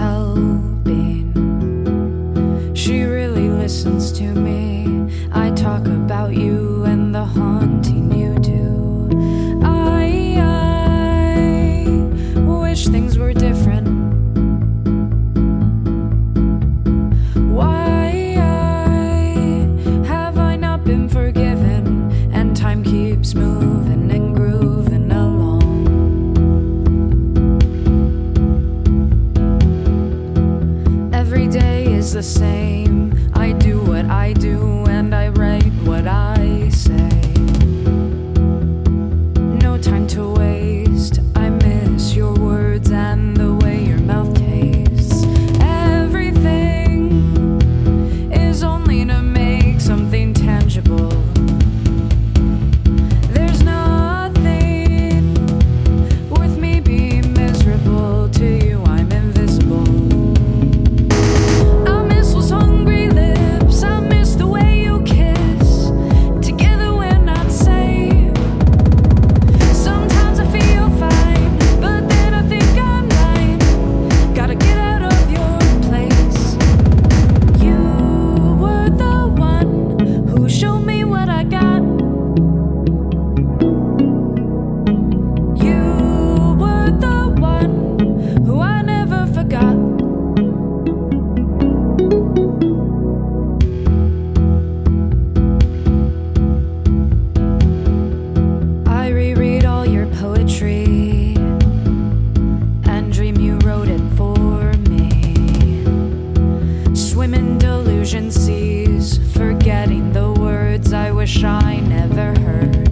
tell. The same. I do what I do and dream you wrote it for me. Swimming delusion seas, forgetting the words I wish I never heard.